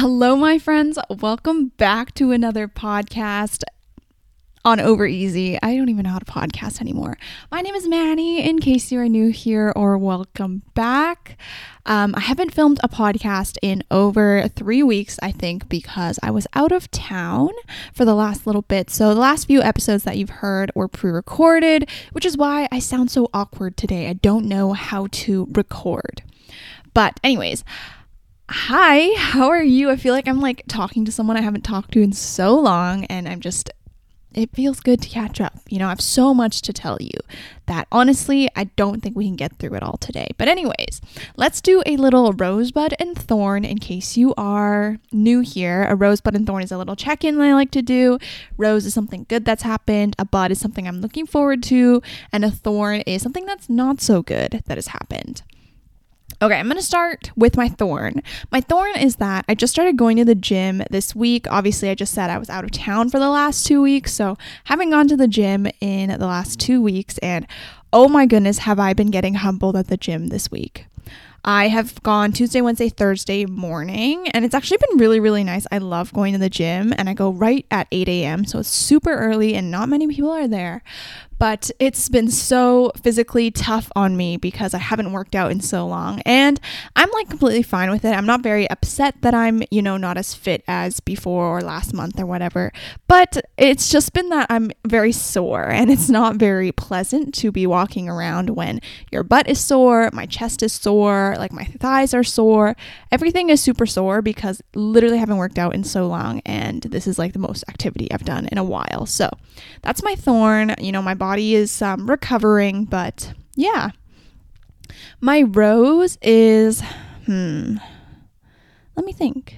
Hello, my friends. Welcome back to another podcast on Over Easy. I don't even know how to podcast anymore. My name is Manny, in case you are new here or welcome back. Um, I haven't filmed a podcast in over three weeks, I think, because I was out of town for the last little bit. So, the last few episodes that you've heard were pre recorded, which is why I sound so awkward today. I don't know how to record. But, anyways, Hi, how are you? I feel like I'm like talking to someone I haven't talked to in so long, and I'm just, it feels good to catch up. You know, I have so much to tell you that honestly, I don't think we can get through it all today. But, anyways, let's do a little rosebud and thorn in case you are new here. A rosebud and thorn is a little check in I like to do. Rose is something good that's happened, a bud is something I'm looking forward to, and a thorn is something that's not so good that has happened. Okay, I'm going to start with my thorn. My thorn is that I just started going to the gym this week. Obviously, I just said I was out of town for the last two weeks. So, having gone to the gym in the last two weeks, and oh my goodness, have I been getting humbled at the gym this week. I have gone Tuesday, Wednesday, Thursday morning, and it's actually been really, really nice. I love going to the gym, and I go right at 8 a.m., so it's super early, and not many people are there but it's been so physically tough on me because I haven't worked out in so long. And I'm like completely fine with it. I'm not very upset that I'm, you know, not as fit as before or last month or whatever. But it's just been that I'm very sore and it's not very pleasant to be walking around when your butt is sore, my chest is sore, like my thighs are sore. Everything is super sore because literally haven't worked out in so long and this is like the most activity I've done in a while. So that's my thorn. You know, my body body is um, recovering, but yeah. My rose is, hmm, let me think.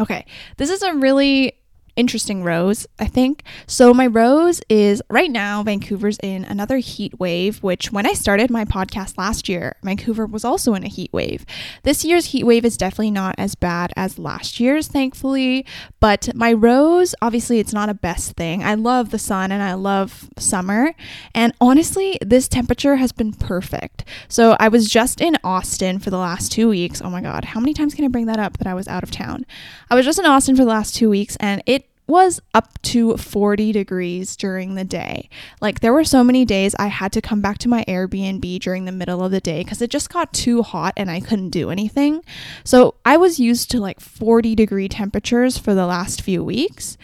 Okay, this is a really interesting rose, I think. So my rose is right now Vancouver's in another heat wave, which when I started my podcast last year, Vancouver was also in a heat wave. This year's heat wave is definitely not as bad as last year's, thankfully, but my rose, obviously it's not a best thing. I love the sun and I love summer, and honestly, this temperature has been perfect. So I was just in Austin for the last 2 weeks. Oh my god, how many times can I bring that up that I was out of town? I was just in Austin for the last 2 weeks and it was up to 40 degrees during the day. Like there were so many days I had to come back to my Airbnb during the middle of the day cuz it just got too hot and I couldn't do anything. So I was used to like 40 degree temperatures for the last few weeks.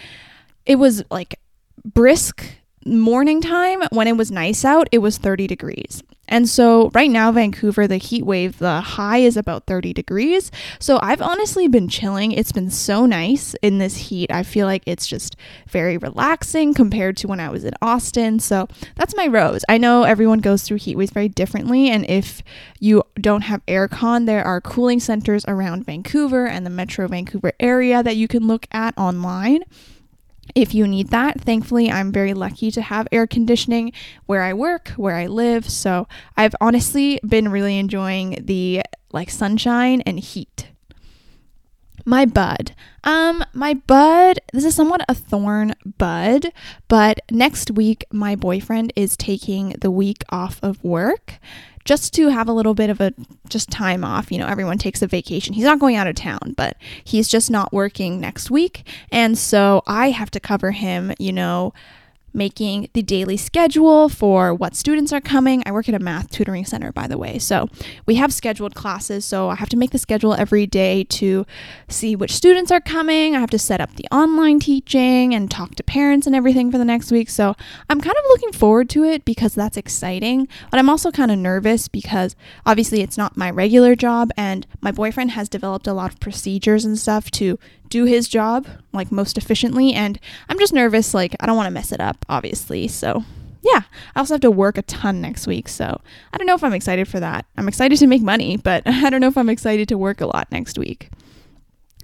It was like brisk morning time when it was nice out, it was 30 degrees. And so, right now, Vancouver, the heat wave, the high is about 30 degrees. So, I've honestly been chilling. It's been so nice in this heat. I feel like it's just very relaxing compared to when I was in Austin. So, that's my rose. I know everyone goes through heat waves very differently. And if you don't have aircon, there are cooling centers around Vancouver and the Metro Vancouver area that you can look at online if you need that. Thankfully, I'm very lucky to have air conditioning where I work, where I live. So I've honestly been really enjoying the like sunshine and heat. My bud. Um, my bud, this is somewhat a thorn bud, but next week my boyfriend is taking the week off of work just to have a little bit of a just time off. You know, everyone takes a vacation. He's not going out of town, but he's just not working next week. And so I have to cover him, you know, making the daily schedule for what students are coming. I work at a math tutoring center, by the way. So we have scheduled classes. So I have to make the schedule every day to see which students are coming. I have to set up the online teaching and talk to parents and everything for the next week. So I'm kind of looking forward to it because that's exciting. But I'm also kind of nervous because obviously it's not my regular job and my boyfriend has developed a lot of procedures and stuff to do his job like most efficiently and I'm just nervous like I don't want to mess it up obviously. So, yeah, I also have to work a ton next week, so I don't know if I'm excited for that. I'm excited to make money, but I don't know if I'm excited to work a lot next week.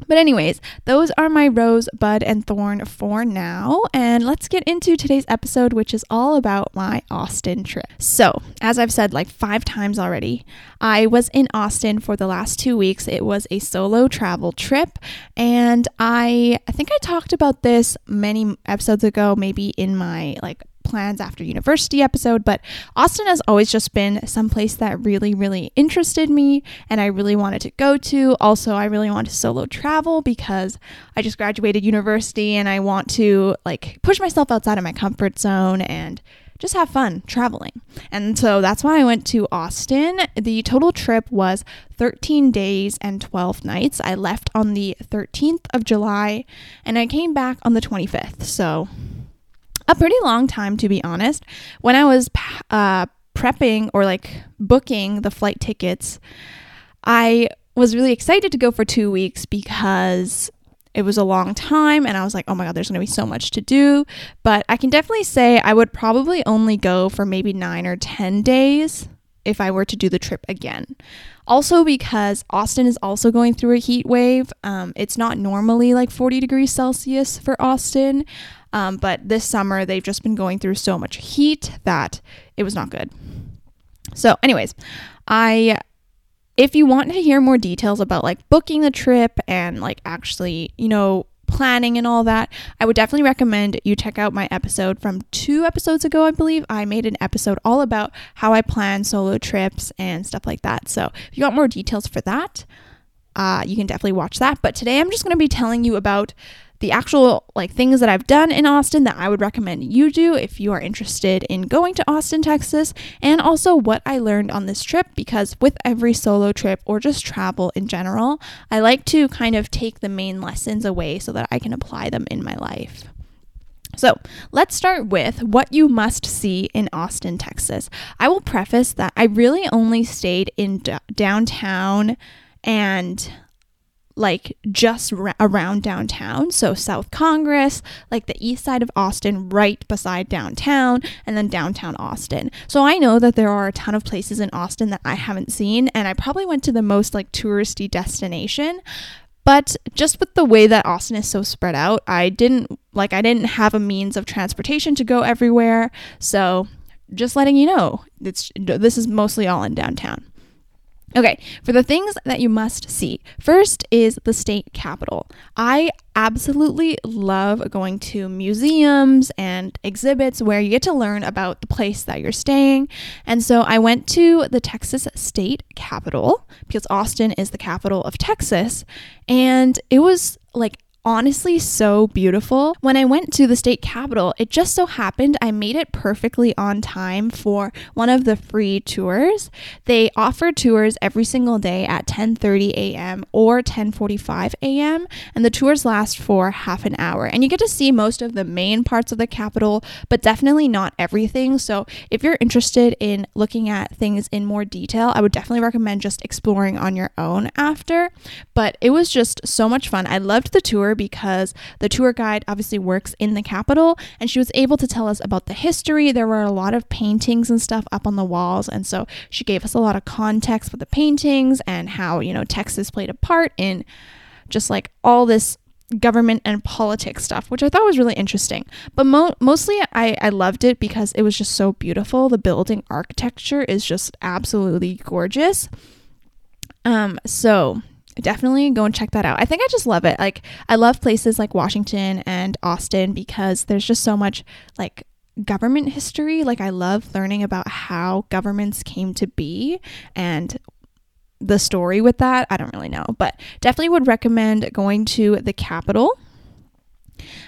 But, anyways, those are my rose, bud, and thorn for now. And let's get into today's episode, which is all about my Austin trip. So, as I've said like five times already, I was in Austin for the last two weeks. It was a solo travel trip. And I, I think I talked about this many episodes ago, maybe in my like plans after university episode, but Austin has always just been some place that really, really interested me and I really wanted to go to. Also, I really want to solo travel because I just graduated university and I want to like push myself outside of my comfort zone and just have fun traveling. And so that's why I went to Austin. The total trip was 13 days and 12 nights. I left on the 13th of July and I came back on the 25th. So a pretty long time, to be honest. When I was uh, prepping or like booking the flight tickets, I was really excited to go for two weeks because it was a long time and I was like, oh my God, there's going to be so much to do. But I can definitely say I would probably only go for maybe nine or 10 days if I were to do the trip again. Also, because Austin is also going through a heat wave. Um, it's not normally like 40 degrees Celsius for Austin, um, but this summer they've just been going through so much heat that it was not good. So, anyways, I if you want to hear more details about like booking the trip and like actually, you know, planning and all that, I would definitely recommend you check out my episode from two episodes ago, I believe. I made an episode all about how I plan solo trips and stuff like that. So if you want more details for that, uh, you can definitely watch that. But today I'm just going to be telling you about the actual like things that I've done in Austin that I would recommend you do if you are interested in going to Austin, Texas, and also what I learned on this trip because with every solo trip or just travel in general, I like to kind of take the main lessons away so that I can apply them in my life. So, let's start with what you must see in Austin, Texas. I will preface that I really only stayed in d- downtown and like just around downtown. So South Congress, like the east side of Austin, right beside downtown, and then downtown Austin. So I know that there are a ton of places in Austin that I haven't seen, and I probably went to the most like touristy destination. But just with the way that Austin is so spread out, I didn't like I didn't have a means of transportation to go everywhere. So just letting you know, it's this is mostly all in downtown. Okay, for the things that you must see, first is the state capitol. I absolutely love going to museums and exhibits where you get to learn about the place that you're staying. And so I went to the Texas State Capitol because Austin is the capital of Texas. And it was like honestly so beautiful. When I went to the state capitol, it just so happened I made it perfectly on time for one of the free tours. They offer tours every single day at 10:30 a.m. or 10:45 a.m. and the tours last for half an hour. And you get to see most of the main parts of the capitol, but definitely not everything. So, if you're interested in looking at things in more detail, I would definitely recommend just exploring on your own after. But it was just so much fun. I loved the tour because the tour guide obviously works in the Capitol and she was able to tell us about the history. There were a lot of paintings and stuff up on the walls. And so she gave us a lot of context for the paintings and how, you know, Texas played a part in just like all this government and politics stuff, which I thought was really interesting. But mo- mostly I, I loved it because it was just so beautiful. The building architecture is just absolutely gorgeous. Um, so definitely go and check that out. I think I just love it. Like I love places like Washington and Austin because there's just so much like government history. Like I love learning about how governments came to be and the story with that. I don't really know, but definitely would recommend going to the Capitol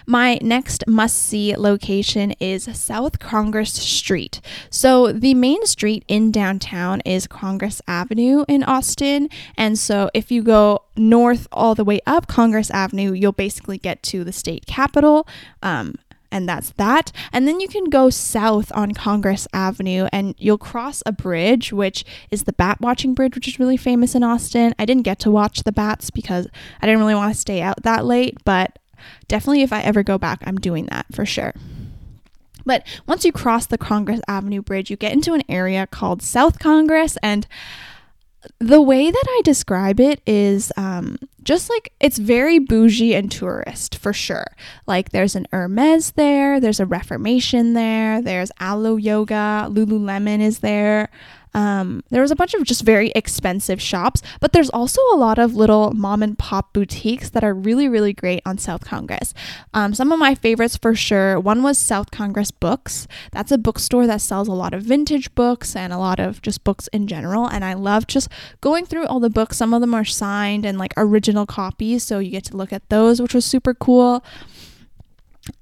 my next must see location is South Congress Street. So, the main street in downtown is Congress Avenue in Austin. And so, if you go north all the way up Congress Avenue, you'll basically get to the state capitol. Um, and that's that. And then you can go south on Congress Avenue and you'll cross a bridge, which is the bat watching bridge, which is really famous in Austin. I didn't get to watch the bats because I didn't really want to stay out that late, but definitely if I ever go back, I'm doing that for sure. But once you cross the Congress Avenue Bridge, you get into an area called South Congress. And the way that I describe it is um, just like it's very bougie and tourist for sure. Like there's an Hermes there, there's a Reformation there, there's Alo Yoga, Lululemon is there. Um, there was a bunch of just very expensive shops, but there's also a lot of little mom and pop boutiques that are really, really great on South Congress. Um, some of my favorites for sure. One was South Congress Books. That's a bookstore that sells a lot of vintage books and a lot of just books in general. And I love just going through all the books. Some of them are signed and like original copies, so you get to look at those, which was super cool.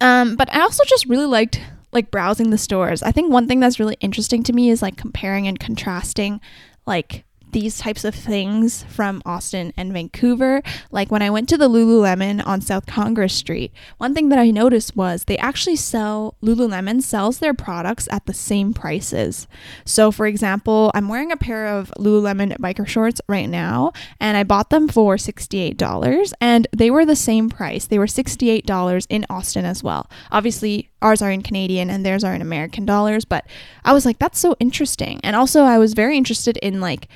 Um, but I also just really liked like browsing the stores. I think one thing that's really interesting to me is like comparing and contrasting like these types of things from Austin and Vancouver. Like when I went to the Lululemon on South Congress Street, one thing that I noticed was they actually sell Lululemon sells their products at the same prices. So for example, I'm wearing a pair of Lululemon biker shorts right now and I bought them for $68 and they were the same price. They were $68 in Austin as well. Obviously, ours are in Canadian and theirs are in American dollars, but I was like that's so interesting. And also I was very interested in like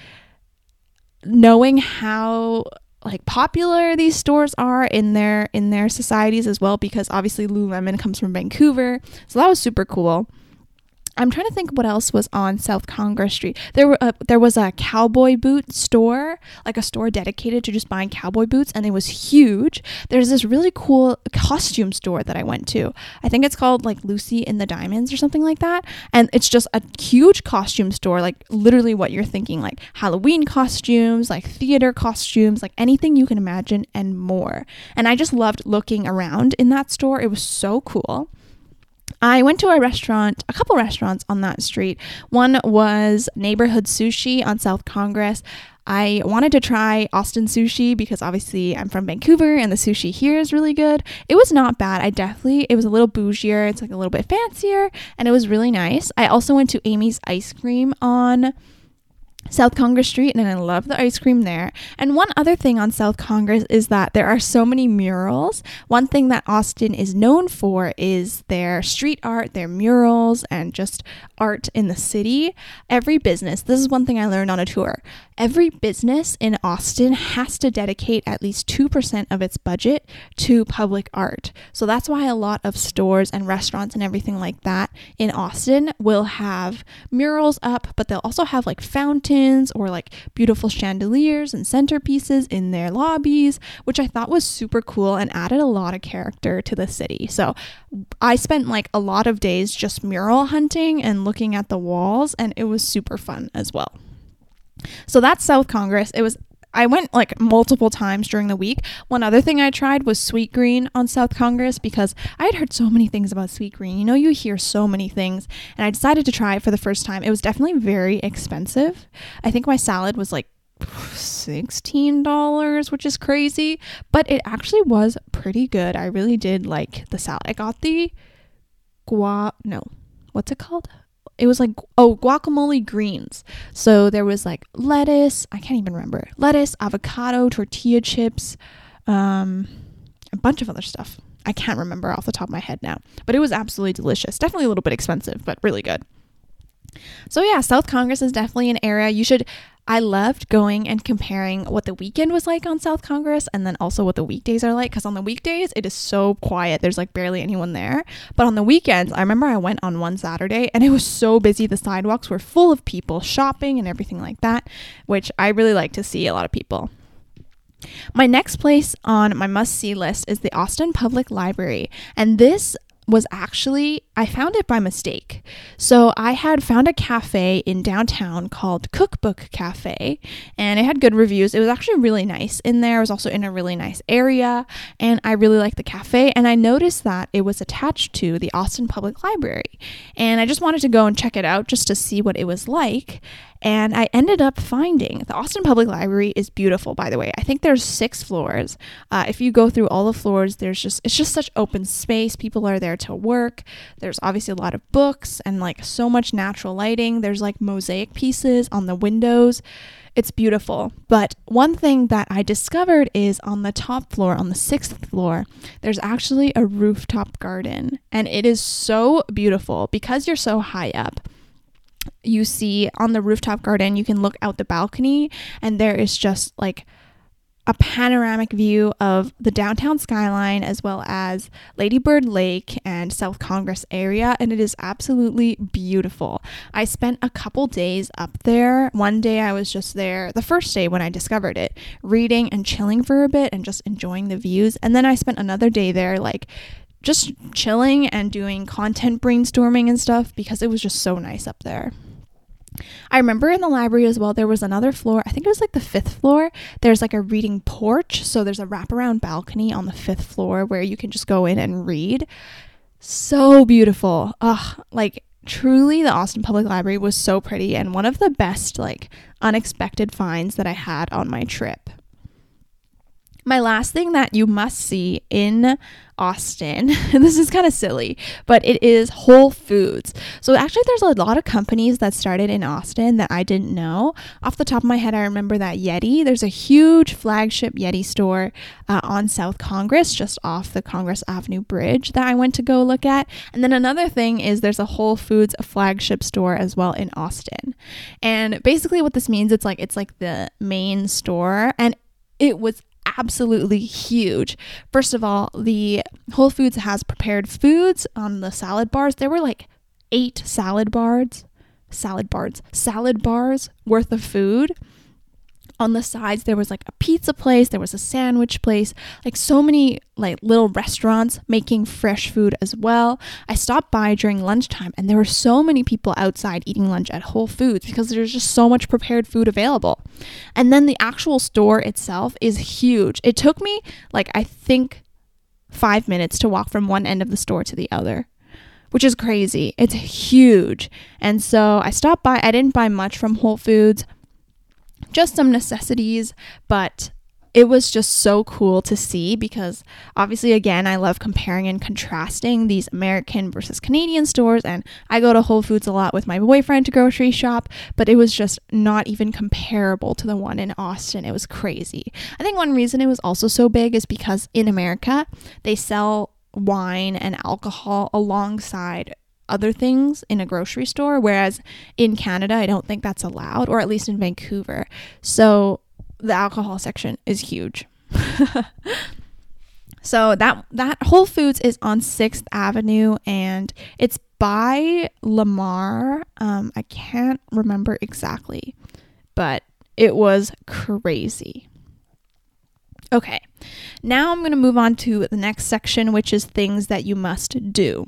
knowing how like popular these stores are in their in their societies as well because obviously Lululemon comes from Vancouver. So that was super cool. I'm trying to think what else was on South Congress Street. There were a, there was a cowboy boot store, like a store dedicated to just buying cowboy boots, and it was huge. There's this really cool costume store that I went to. I think it's called like Lucy in the Diamonds or something like that, and it's just a huge costume store, like literally what you're thinking, like Halloween costumes, like theater costumes, like anything you can imagine and more. And I just loved looking around in that store. It was so cool. I went to a restaurant, a couple restaurants on that street. One was Neighborhood Sushi on South Congress. I wanted to try Austin sushi because obviously I'm from Vancouver and the sushi here is really good. It was not bad. I definitely, it was a little bougier, it's like a little bit fancier, and it was really nice. I also went to Amy's Ice Cream on South Congress Street, and I love the ice cream there. And one other thing on South Congress is that there are so many murals. One thing that Austin is known for is their street art, their murals, and just art in the city. Every business, this is one thing I learned on a tour. Every business in Austin has to dedicate at least 2% of its budget to public art. So that's why a lot of stores and restaurants and everything like that in Austin will have murals up, but they'll also have like fountains or like beautiful chandeliers and centerpieces in their lobbies, which I thought was super cool and added a lot of character to the city. So I spent like a lot of days just mural hunting and looking at the walls, and it was super fun as well. So that's South Congress. It was I went like multiple times during the week. One other thing I tried was Sweetgreen on South Congress because I had heard so many things about Sweetgreen. You know, you hear so many things, and I decided to try it for the first time. It was definitely very expensive. I think my salad was like $16, which is crazy, but it actually was pretty good. I really did like the salad. I got the gua no, what's it called? It was like oh guacamole greens. So there was like lettuce i can't even remember lettuce avocado tortilla chips um, a bunch of other stuff. I can't remember off the top of my head now but it was absolutely delicious. Definitely a little bit expensive but really good so yeah south congress is definitely an area you should I loved going and comparing what the weekend was like on South Congress and then also what the weekdays are like because on the weekdays it is so quiet. There's like barely anyone there. But on the weekends, I remember I went on one Saturday and it was so busy. The sidewalks were full of people shopping and everything like that, which I really like to see a lot of people. My next place on my must see list is the Austin Public Library. And this was actually, I found it by mistake. So I had found a cafe in downtown called Cookbook Cafe, and it had good reviews. It was actually really nice in there. It was also in a really nice area, and I really liked the cafe. And I noticed that it was attached to the Austin Public Library. And I just wanted to go and check it out just to see what it was like. And I ended up finding the Austin Public Library is beautiful, by the way. I think there's six floors. Uh, if you go through all the floors, there's just, it's just such open space. People are there to work. There's obviously a lot of books and like so much natural lighting. There's like mosaic pieces on the windows. It's beautiful. But one thing that I discovered is on the top floor, on the sixth floor, there's actually a rooftop garden. And it is so beautiful because you're so high up you see on the rooftop garden, you can look out the balcony, and there is just like a panoramic view of the downtown skyline as well as Ladybird Lake and South Congress area, and it is absolutely beautiful. I spent a couple days up there. One day I was just there, the first day when I discovered it, reading and chilling for a bit and just enjoying the views. And then I spent another day there, like just chilling and doing content brainstorming and stuff because it was just so nice up there. I remember in the library as well, there was another floor. I think it was like the fifth floor. There's like a reading porch. So there's a wraparound balcony on the fifth floor where you can just go in and read. So beautiful. Ugh, like truly, the Austin Public Library was so pretty and one of the best, like, unexpected finds that I had on my trip. My last thing that you must see in Austin, and this is kind of silly, but it is Whole Foods. So actually, there's a lot of companies that started in Austin that I didn't know. Off the top of my head, I remember that Yeti. There's a huge flagship Yeti store uh, on South Congress, just off the Congress Avenue Bridge that I went to go look at. And then another thing is there's a Whole Foods flagship store as well in Austin. And basically, what this means, it's like it's like the main store, and it was absolutely huge. First of all, the Whole Foods has prepared foods on the salad bars. There were like eight salad bars, salad bars, salad bars worth of food on the sides there was like a pizza place there was a sandwich place like so many like little restaurants making fresh food as well i stopped by during lunchtime and there were so many people outside eating lunch at whole foods because there's just so much prepared food available and then the actual store itself is huge it took me like i think five minutes to walk from one end of the store to the other which is crazy. It's huge. And so I stopped by. I didn't buy much from Whole Foods just some necessities, but it was just so cool to see because obviously again I love comparing and contrasting these American versus Canadian stores and I go to Whole Foods a lot with my boyfriend to grocery shop but it was just not even comparable to the one in Austin. It was crazy. I think one reason it was also so big is because in America they sell wine and alcohol alongside other things in a grocery store, whereas in Canada, I don't think that's allowed, or at least in Vancouver. So the alcohol section is huge. so that that Whole Foods is on Sixth Avenue, and it's by Lamar. Um, I can't remember exactly, but it was crazy. Okay, now I'm going to move on to the next section, which is things that you must do.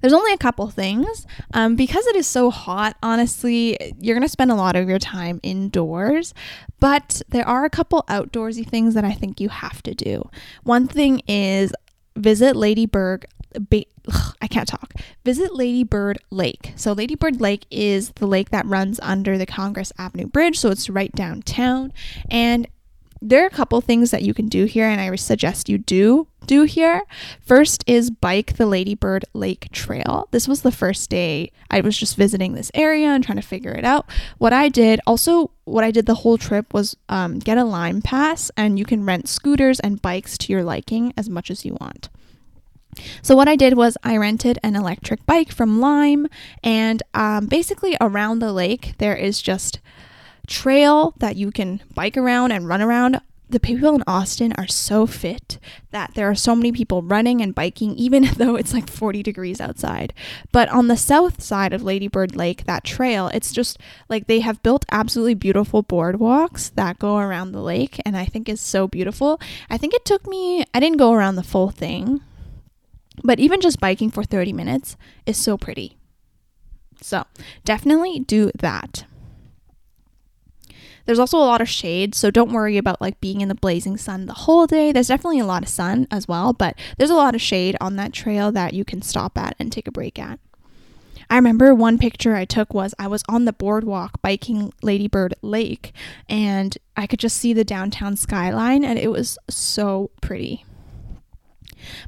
There's only a couple things. Um, because it is so hot, honestly, you're going to spend a lot of your time indoors, but there are a couple outdoorsy things that I think you have to do. One thing is visit Ladybird. Ba- ugh, I can't talk. Visit Ladybird Lake. So, Ladybird Lake is the lake that runs under the Congress Avenue Bridge. So, it's right downtown. And there are a couple things that you can do here, and I suggest you do do here. First is bike the Ladybird Lake Trail. This was the first day I was just visiting this area and trying to figure it out. What I did, also, what I did the whole trip was um, get a Lime Pass, and you can rent scooters and bikes to your liking as much as you want. So, what I did was I rented an electric bike from Lime, and um, basically around the lake, there is just trail that you can bike around and run around. The people in Austin are so fit that there are so many people running and biking, even though it's like 40 degrees outside. But on the south side of Ladybird Lake, that trail, it's just like they have built absolutely beautiful boardwalks that go around the lake, and I think is so beautiful. I think it took me, I didn't go around the full thing, but even just biking for 30 minutes is so pretty. So definitely do that. There's also a lot of shade, so don't worry about like being in the blazing sun the whole day. There's definitely a lot of sun as well, but there's a lot of shade on that trail that you can stop at and take a break at. I remember one picture I took was I was on the boardwalk biking Ladybird Lake and I could just see the downtown skyline and it was so pretty.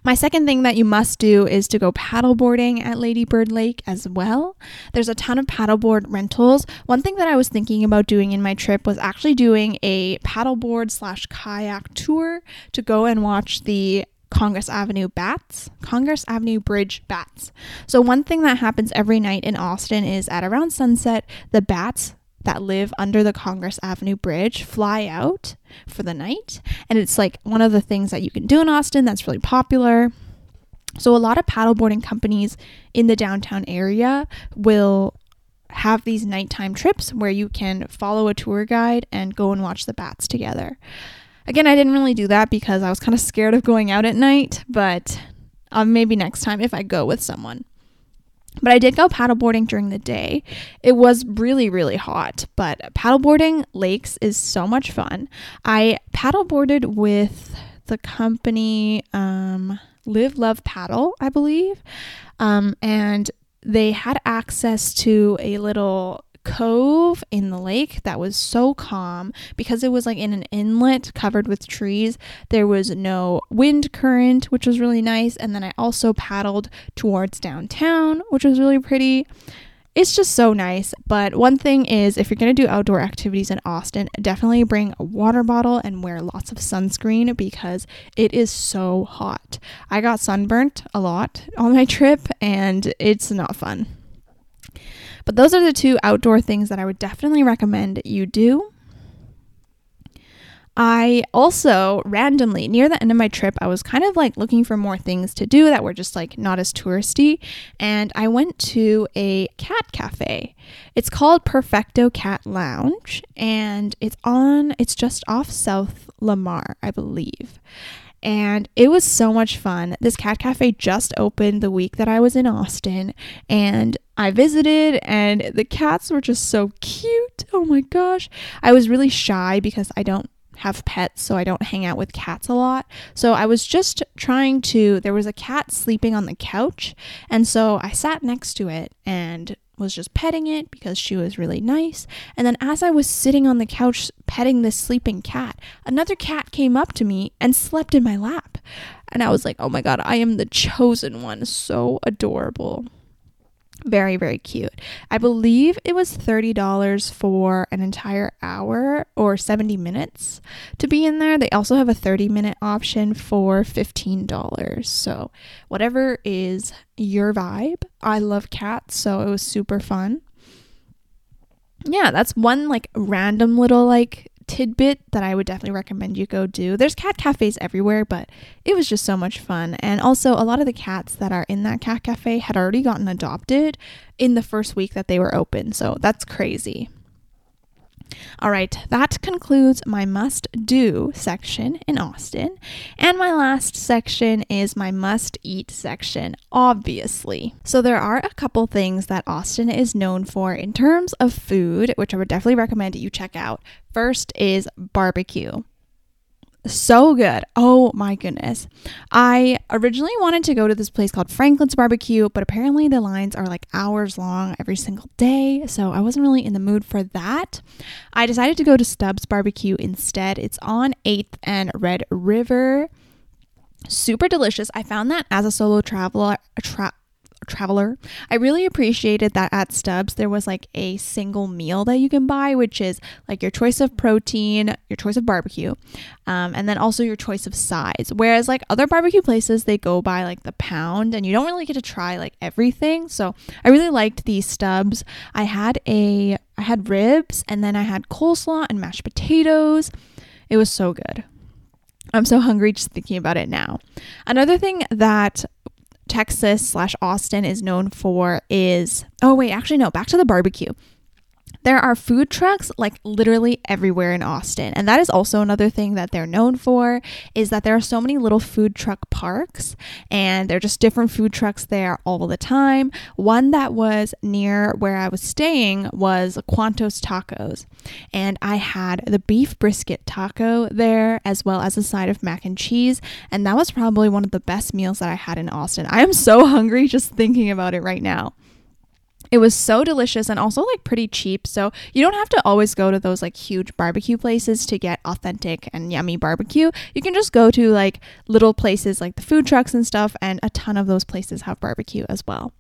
My second thing that you must do is to go paddleboarding at Ladybird Lake as well. There's a ton of paddleboard rentals. One thing that I was thinking about doing in my trip was actually doing a paddleboard slash kayak tour to go and watch the Congress Avenue bats, Congress Avenue Bridge bats. So, one thing that happens every night in Austin is at around sunset, the bats that live under the Congress Avenue Bridge fly out for the night. And it's like one of the things that you can do in Austin that's really popular. So, a lot of paddleboarding companies in the downtown area will have these nighttime trips where you can follow a tour guide and go and watch the bats together. Again, I didn't really do that because I was kind of scared of going out at night, but um, maybe next time if I go with someone. But I did go paddleboarding during the day. It was really, really hot, but paddleboarding lakes is so much fun. I paddleboarded with the company um, Live Love Paddle, I believe. Um, and they had access to a little cove in the lake that was so calm because it was like in an inlet covered with trees. There was no wind current, which was really nice. And then I also paddled towards downtown, which was really pretty it's just so nice. But one thing is, if you're going to do outdoor activities in Austin, definitely bring a water bottle and wear lots of sunscreen because it is so hot. I got sunburnt a lot on my trip and it's not fun. But those are the two outdoor things that I would definitely recommend you do. I also randomly, near the end of my trip, I was kind of like looking for more things to do that were just like not as touristy. And I went to a cat cafe. It's called Purrfecto Cat Lounge and it's on, it's just off South Lamar, I believe. And it was so much fun. This cat cafe just opened the week that I was in Austin, and I visited, and the cats were just so cute. Oh my gosh. I was really shy because I don't have pets, so I don't hang out with cats a lot. So I was just trying to, there was a cat sleeping on the couch, and so I sat next to it and was just petting it because she was really nice. And then as I was sitting on the couch petting this sleeping cat, another cat came up to me and slept in my lap. And I was like, oh my God, I am the chosen one. So adorable. Very, very cute. I believe it was $30 for an entire hour or 70 minutes to be in there. They also have a 30 minute option for $15. So, whatever is your vibe. I love cats, so it was super fun. Yeah, that's one like random little like tidbit that I would definitely recommend you go do. There's cat cafes everywhere, but it was just so much fun. And also, a lot of the cats that are in that cat cafe had already gotten adopted in the first week that they were open. So that's crazy. All right, that concludes my must do section in Austin. And my last section is my must eat section, obviously. So, there are a couple things that Austin is known for in terms of food, which I would definitely recommend you check out. First is barbecue so good. Oh my goodness. I originally wanted to go to this place called Franklin's Barbecue, but apparently the lines are like hours long every single day, so I wasn't really in the mood for that. I decided to go to Stubbs Barbecue instead. It's on 8th and Red River. Super delicious. I found that as a solo traveler, tra- traveler. I really appreciated that at Stubbs there was like a single meal that you can buy, which is like your choice of protein, your choice of barbecue, um, and then also your choice of size. Whereas like other barbecue places, they go by like the pound, and you don't really get to try like everything. So I really liked these Stubbs. I had a I had ribs, and then I had coleslaw and mashed potatoes. It was so good. I'm so hungry just thinking about it now. Another thing that Texas slash Austin is known for is oh wait, actually no, back to the barbecue. There are food trucks like literally everywhere in Austin. And that is also another thing that they're known for is that there are so many little food truck parks and they're just different food trucks there all the time. One that was near where I was staying was Cuantos Tacos. And I had the beef brisket taco there as well as a side of mac and cheese. And that was probably one of the best meals that I had in Austin. I am so hungry just thinking about it right now. It was so delicious and also like pretty cheap. So you don't have to always go to those like huge barbecue places to get authentic and yummy barbecue. You can just go to like little places like the food trucks and stuff, and a ton of those places have barbecue as well.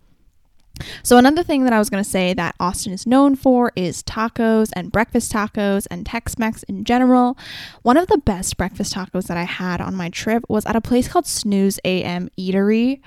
So, another thing that I was going to say that Austin is known for is tacos and breakfast tacos and Tex Mex in general. One of the best breakfast tacos that I had on my trip was at a place called Snooze AM Eatery.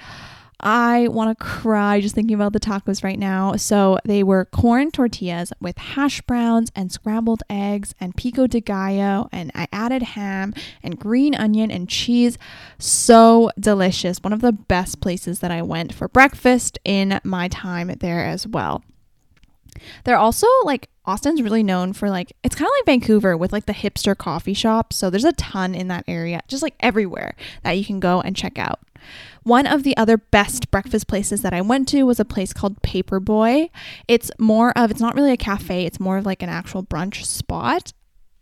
I want to cry just thinking about the tacos right now. So they were corn tortillas with hash browns and scrambled eggs and pico de gallo, and I added ham and green onion and cheese. So delicious. One of the best places that I went for breakfast in my time there as well. They're also like Austin's really known for like it's kind of like Vancouver with like the hipster coffee shops. So there's a ton in that area, just like everywhere that you can go and check out. One of the other best breakfast places that I went to was a place called Paperboy. It's more of it's not really a cafe, it's more of like an actual brunch spot.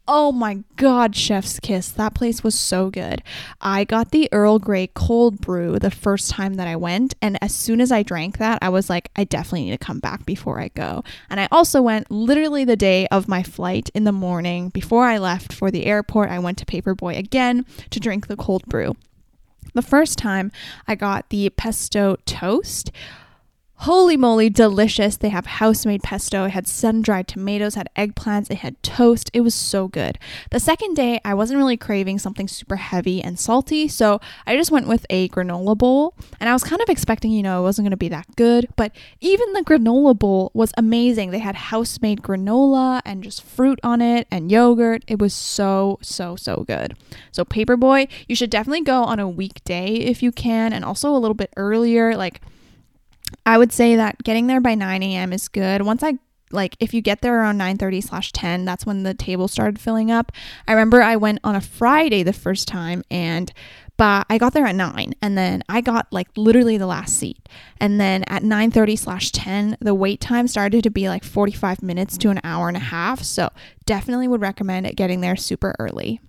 Oh my god, chef's kiss. That place was so good. I got the Earl Grey cold brew the first time that I went, and as soon as I drank that, I was like, I definitely need to come back before I go. And I also went literally the day of my flight in the morning before I left for the airport. I went to Paperboy again to drink the cold brew. The first time I got the pesto toast. Holy moly, delicious. They have house made pesto. It had sun dried tomatoes, had eggplants, it had toast. It was so good. The second day, I wasn't really craving something super heavy and salty, so I just went with a granola bowl. And I was kind of expecting, you know, it wasn't going to be that good, but even the granola bowl was amazing. They had house made granola and just fruit on it and yogurt. It was so, so, so good. So, Paperboy, you should definitely go on a weekday if you can, and also a little bit earlier. Like, I would say that getting there by 9 a.m. is good. Once I like if you get there around 9:30 slash 10 that's when the table started filling up i remember i went on a friday the first time and but i got there at 9 and then i got like literally the last seat and then at 9:30 slash 10 the wait time started to be like 45 minutes to an hour and a half so definitely would recommend getting there super early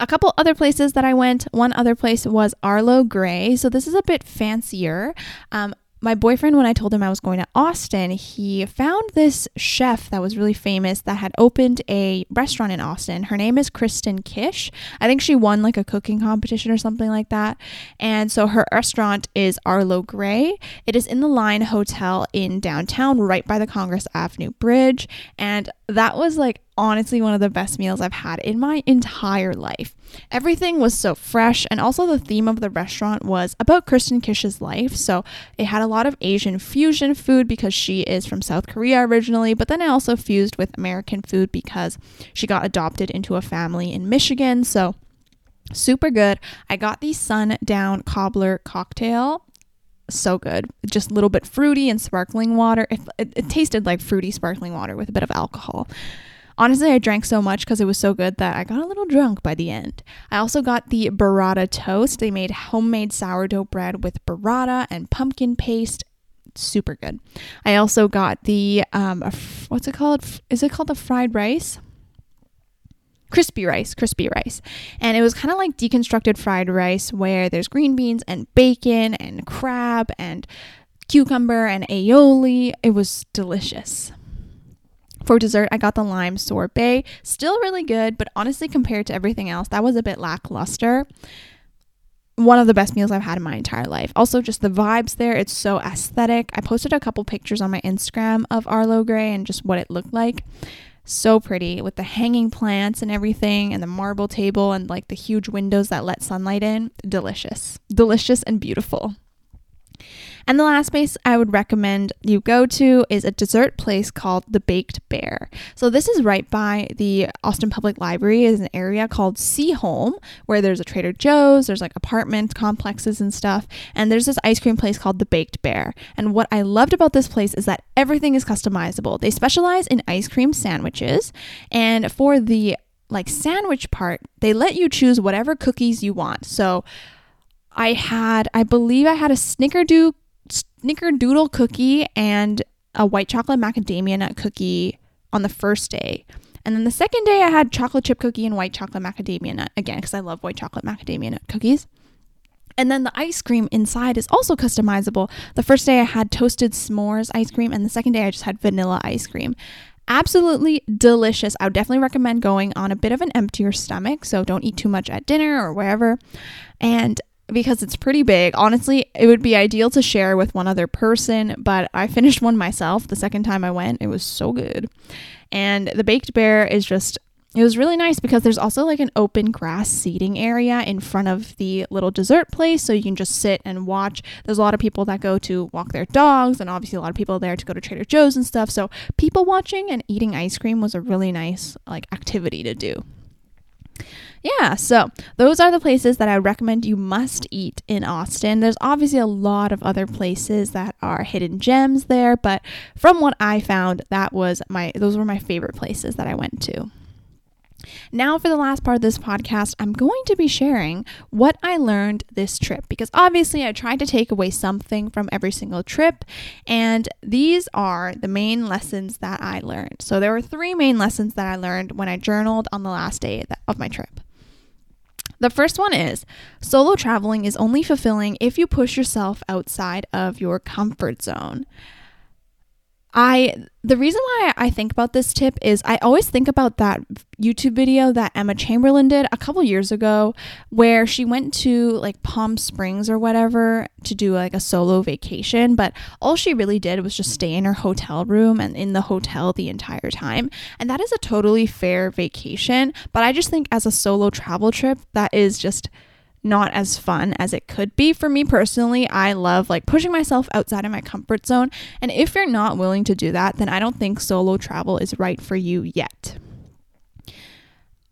a couple other places that I went, one other place was Arlo Grey. So this is a bit fancier. Um, my boyfriend, when I told him I was going to Austin, he found this chef that was really famous that had opened a restaurant in Austin. Her name is Kristen Kish. I think she won like a cooking competition or something like that. And so her restaurant is Arlo Grey. It is in the Line Hotel in downtown, right by the Congress Avenue Bridge. And that was like honestly one of the best meals I've had in my entire life. Everything was so fresh, and also the theme of the restaurant was about Kristen Kish's life. So it had a lot of Asian fusion food because she is from South Korea originally, but then it also fused with American food because she got adopted into a family in Michigan. So super good. I got the Sundown Cobbler cocktail so good. Just a little bit fruity and sparkling water. It, it, it, tasted like fruity sparkling water with a bit of alcohol. Honestly, I drank so much because it was so good that I got a little drunk by the end. I also got the burrata toast. They made homemade sourdough bread with burrata and pumpkin paste. Super good. I also got the um, what's it called? Is it called the fried rice? crispy rice, crispy rice. And it was kind of like deconstructed fried rice where there's green beans and bacon and crab and cucumber and aioli. It was delicious. For dessert, I got the lime sorbet. Still really good, but honestly, compared to everything else, that was a bit lackluster. One of the best meals I've had in my entire life. Also, just the vibes there, it's so aesthetic. I posted a couple pictures on my Instagram of Arlo Grey and just what it looked like. So pretty with the hanging plants and everything, and the marble table, and like the huge windows that let sunlight in. Delicious. Delicious and beautiful. And the last place I would recommend you go to is a dessert place called the Baked Bear. So this is right by the Austin Public Library. is an area called Seaholm where there's a Trader Joe's, there's like apartment complexes and stuff, and there's this ice cream place called the Baked Bear. And what I loved about this place is that everything is customizable. They specialize in ice cream sandwiches, and for the like sandwich part, they let you choose whatever cookies you want. So I had, I believe I had a snickerdoodle snickerdoodle cookie and a white chocolate macadamia nut cookie on the first day. And then the second day, I had chocolate chip cookie and white chocolate macadamia nut again because I love white chocolate macadamia nut cookies. And then the ice cream inside is also customizable. The first day I had toasted s'mores ice cream, and the second day I just had vanilla ice cream. Absolutely delicious. I would definitely recommend going on a bit of an emptier stomach, so don't eat too much at dinner or wherever. And because it's pretty big. Honestly, it would be ideal to share with one other person, but I finished one myself the second time I went. It was so good. And the baked bear is just it was really nice because there's also like an open grass seating area in front of the little dessert place so you can just sit and watch there's a lot of people that go to walk their dogs and obviously a lot of people there to go to trader joe's and stuff so people watching and eating ice cream was a really nice like activity to do yeah, so those are the places that I recommend you must eat in Austin. There's obviously a lot of other places that are hidden gems there, but from what I found, that was my those were my favorite places that I went to. Now, for the last part of this podcast, I'm going to be sharing what I learned this trip because obviously I tried to take away something from every single trip, and these are the main lessons that I learned. So, there were three main lessons that I learned when I journaled on the last day of my trip. The first one is solo traveling is only fulfilling if you push yourself outside of your comfort zone. I the reason why I think about this tip is I always think about that YouTube video that Emma Chamberlain did a couple years ago where she went to like Palm Springs or whatever to do like a solo vacation, but all she really did was just stay in her hotel room and in the hotel the entire time. And that is a totally fair vacation, but I just think as a solo travel trip that is just not as fun as it could be. For me personally, I love like pushing myself outside of my comfort zone. And if you're not willing to do that, then I don't think solo travel is right for you yet.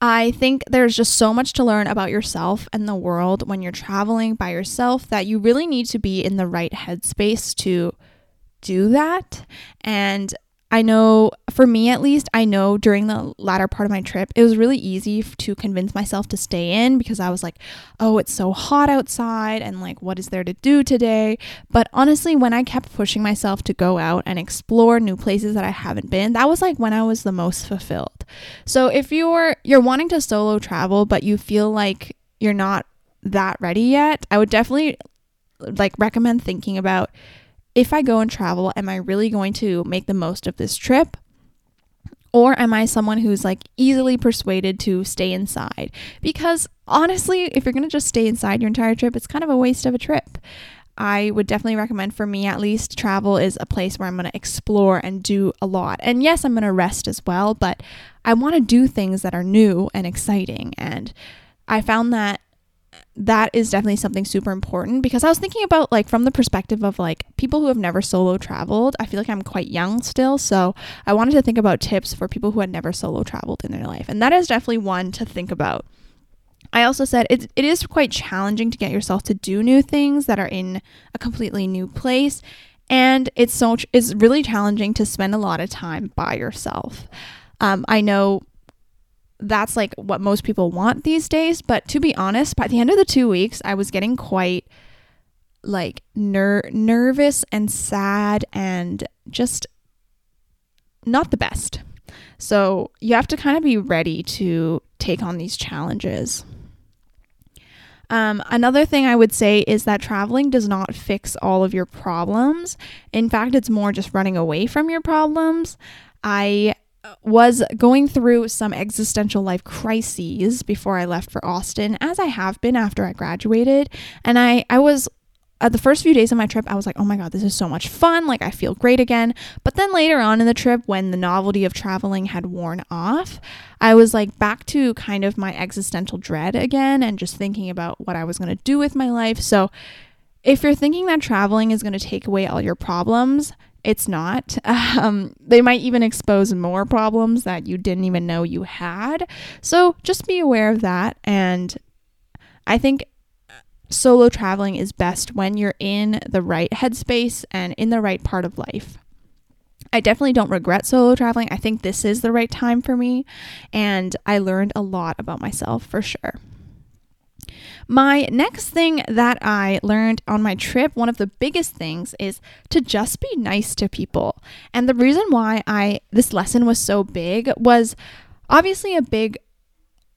I think there's just so much to learn about yourself and the world when you're traveling by yourself that you really need to be in the right headspace to do that. And I know, for me at least, I know during the latter part of my trip, it was really easy to convince myself to stay in because I was like, oh, it's so hot outside and like, what is there to do today? But honestly, when I kept pushing myself to go out and explore new places that I haven't been, that was like when I was the most fulfilled. So if you're you're wanting to solo travel but you feel like you're not that ready yet, I would definitely like recommend thinking about if I go and travel, am I really going to make the most of this trip? Or am I someone who's like easily persuaded to stay inside? Because honestly, if you're going to just stay inside your entire trip, it's kind of a waste of a trip. I would definitely recommend, for me at least, travel is a place where I'm going to explore and do a lot. And yes, I'm going to rest as well, but I want to do things that are new and exciting. And I found that that is definitely something super important because I was thinking about like from the perspective of like people who have never solo traveled. I feel like I'm quite young still, so I wanted to think about tips for people who had never solo traveled in their life. And that is definitely one to think about. I also said it, it is quite challenging to get yourself to do new things that are in a completely new place. And it's so it's really challenging to spend a lot of time by yourself. Um, I know that's like what most people want these days. But to be honest, by the end of the two weeks, I was getting quite like ner- nervous and sad and just not the best. So you have to kind of be ready to take on these challenges. Um, another thing I would say is that traveling does not fix all of your problems. In fact, it's more just running away from your problems. I was going through some existential life crises before I left for Austin, as I have been after I graduated. And I, I was at the first few days of my trip, I was like, oh my God, this is so much fun. Like, I feel great again. But then later on in the trip, when the novelty of traveling had worn off, I was like back to kind of my existential dread again and just thinking about what I was going to do with my life. So, if you're thinking that traveling is going to take away all your problems, it's not. Um, they might even expose more problems that you didn't even know you had. So just be aware of that. And I think solo traveling is best when you're in the right headspace and in the right part of life. I definitely don't regret solo traveling. I think this is the right time for me. And I learned a lot about myself for sure. My next thing that I learned on my trip, one of the biggest things is to just be nice to people. And the reason why I this lesson was so big was obviously a big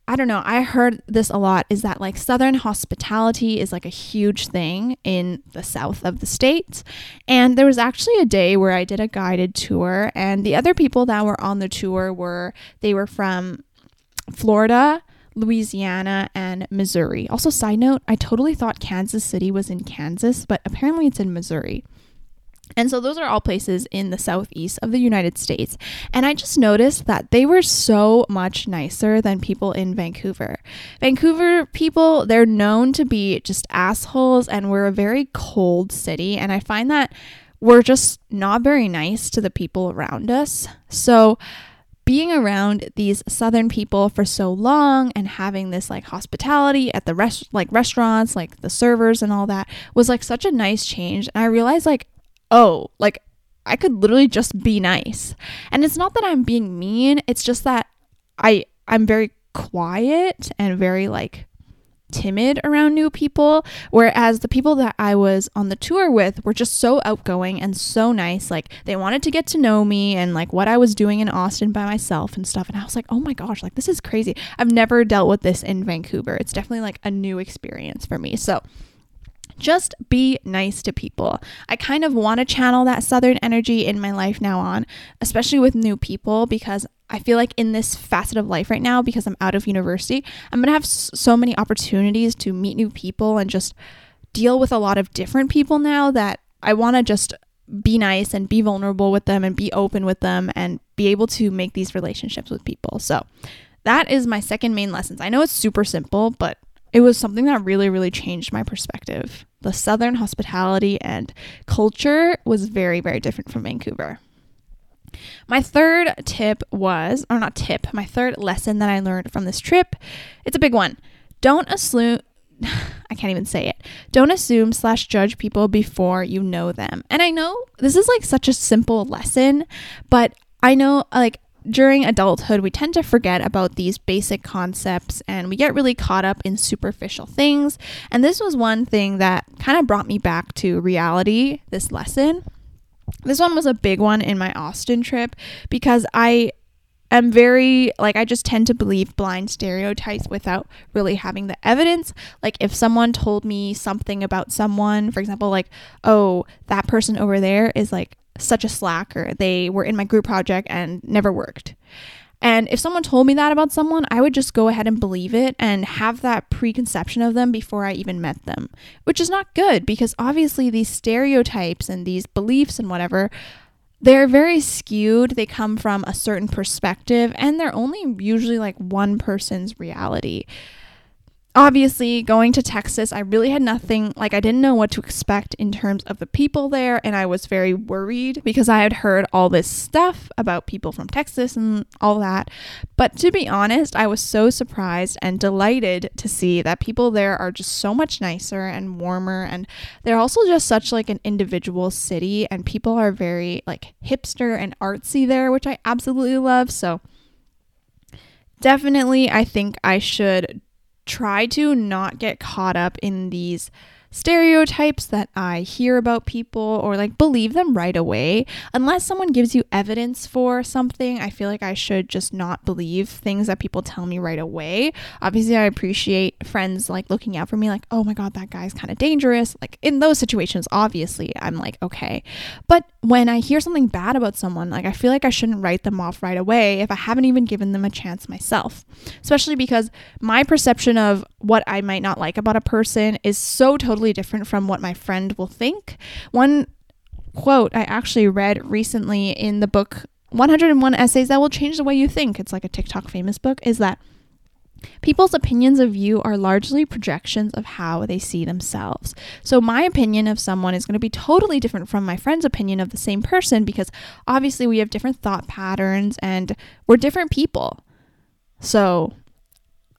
I don't know, I heard this a lot is that like southern hospitality is like a huge thing in the south of the states. And there was actually a day where I did a guided tour and the other people that were on the tour were they were from Florida, Louisiana, and Missouri. Also, side note, I totally thought Kansas City was in Kansas, but apparently it's in Missouri. And so those are all places in the southeast of the United States. And I just noticed that they were so much nicer than people in Vancouver. Vancouver people, they're known to be just assholes and we're a very cold city. And I find that we're just not very nice to the people around us. So being around these southern people for so long and having this like hospitality at the rest like restaurants like the servers and all that was like such a nice change and i realized like oh, like I could literally just be nice. And it's not that I'm being mean, it's just that I I'm very quiet and very like timid around new people whereas the people that I was on the tour with were just so outgoing and so nice. Like they wanted to get to know me and like what I was doing in Austin by myself and stuff. And I was like oh my gosh like this is crazy. I've never dealt with this in Vancouver. It's definitely like a new experience for me. So just be nice to people. I kind of want to channel that southern energy in my life now on, especially with new people because I feel like in this facet of life right now because I'm out of university, I'm going to have so many opportunities to meet new people and just deal with a lot of different people now that I want to just be nice and be vulnerable with them and be open with them and be able to make these relationships with people. So, that is my second main lessons. I know it's super simple, but it was something that really, really changed my perspective. The Southern hospitality and culture was very, very different from Vancouver. My third tip was, or not tip, my third lesson that I learned from this trip, it's a big one. Don't assume, I can't even say it. Don't assume slash judge people before you know them. And I know this is like such a simple lesson, but I know like during adulthood, we tend to forget about these basic concepts and we get really caught up in superficial things. And this was one thing that kind of brought me back to reality this lesson. This one was a big one in my Austin trip because I am very like I just tend to believe blind stereotypes without really having the evidence. Like if someone told me something about someone, for example, like, "Oh, that person over there is like such a slacker. They were in my group project and never worked. And if someone told me that about someone, I would just go ahead and believe it and have that preconception of them before I even met them, which is not good because obviously these stereotypes and these beliefs and whatever, they're very skewed. They come from a certain perspective and they're only usually like one person's reality obviously going to Texas, I really had nothing, like, I didn't know what to expect in terms of the people there. And I was very worried because I had heard all this stuff about people from Texas and all that. But to be honest, I was so surprised and delighted to see that people there are just so much nicer and warmer. And they're also just such like an individual city. And people are very like hipster and artsy there, which I absolutely love. So, definitely i think i should try to not get caught up in these stereotypes that I hear about people or like believe them right away. Unless someone gives you evidence for something, I feel like I should just not believe things that people tell me right away. Obviously, I appreciate friends like looking out for me, like, oh my God, that guy's kind of dangerous. Like in those situations, obviously, I'm like, okay. But when I hear something bad about someone, like I feel like I shouldn't write them off right away if I haven't even given them a chance myself. Especially because my perception of what I might not like about a person is so totally different from what my friend will think. One quote I actually read recently in the book 101 Essays That Will Change the Way You Think, it's like a TikTok famous book, is that People's opinions of you are largely projections of how they see themselves. So, my opinion of someone is going to be totally different from my friend's opinion of the same person because obviously we have different thought patterns and we're different people. So,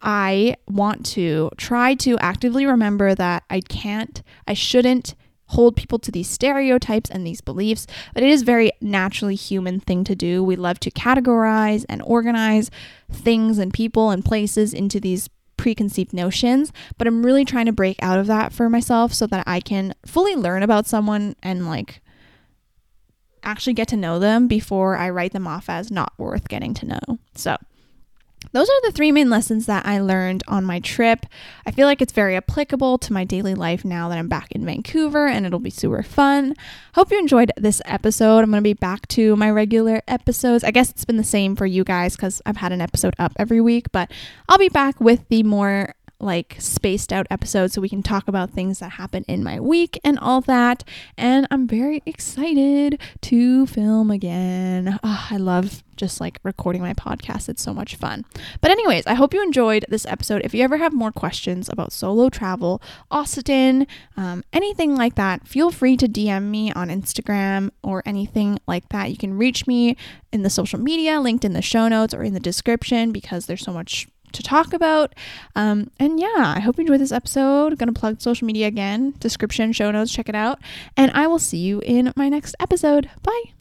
I want to try to actively remember that I can't, I shouldn't hold people to these stereotypes and these beliefs, but it is very naturally human thing to do. We love to categorize and organize things and people and places into these preconceived notions, but I'm really trying to break out of that for myself so that I can fully learn about someone and like actually get to know them before I write them off as not worth getting to know. So, those are the three main lessons that I learned on my trip. I feel like it's very applicable to my daily life now that I'm back in Vancouver and it'll be super fun. Hope you enjoyed this episode. I'm going to be back to my regular episodes. I guess it's been the same for you guys because I've had an episode up every week, but I'll be back with the more like spaced out episodes so we can talk about things that happen in my week and all that. And I'm very excited to film again. Oh, I love just like recording my podcast. It's so much fun. But, anyways, I hope you enjoyed this episode. If you ever have more questions about solo travel, Austin, um, anything like that, feel free to DM me on Instagram or anything like that. You can reach me in the social media, linked in the show notes or in the description because there's so much to talk about. Um, and yeah, I hope you enjoyed this episode. Gonna plug social media again, description, show notes, check it out. And I will see you in my next episode. Bye.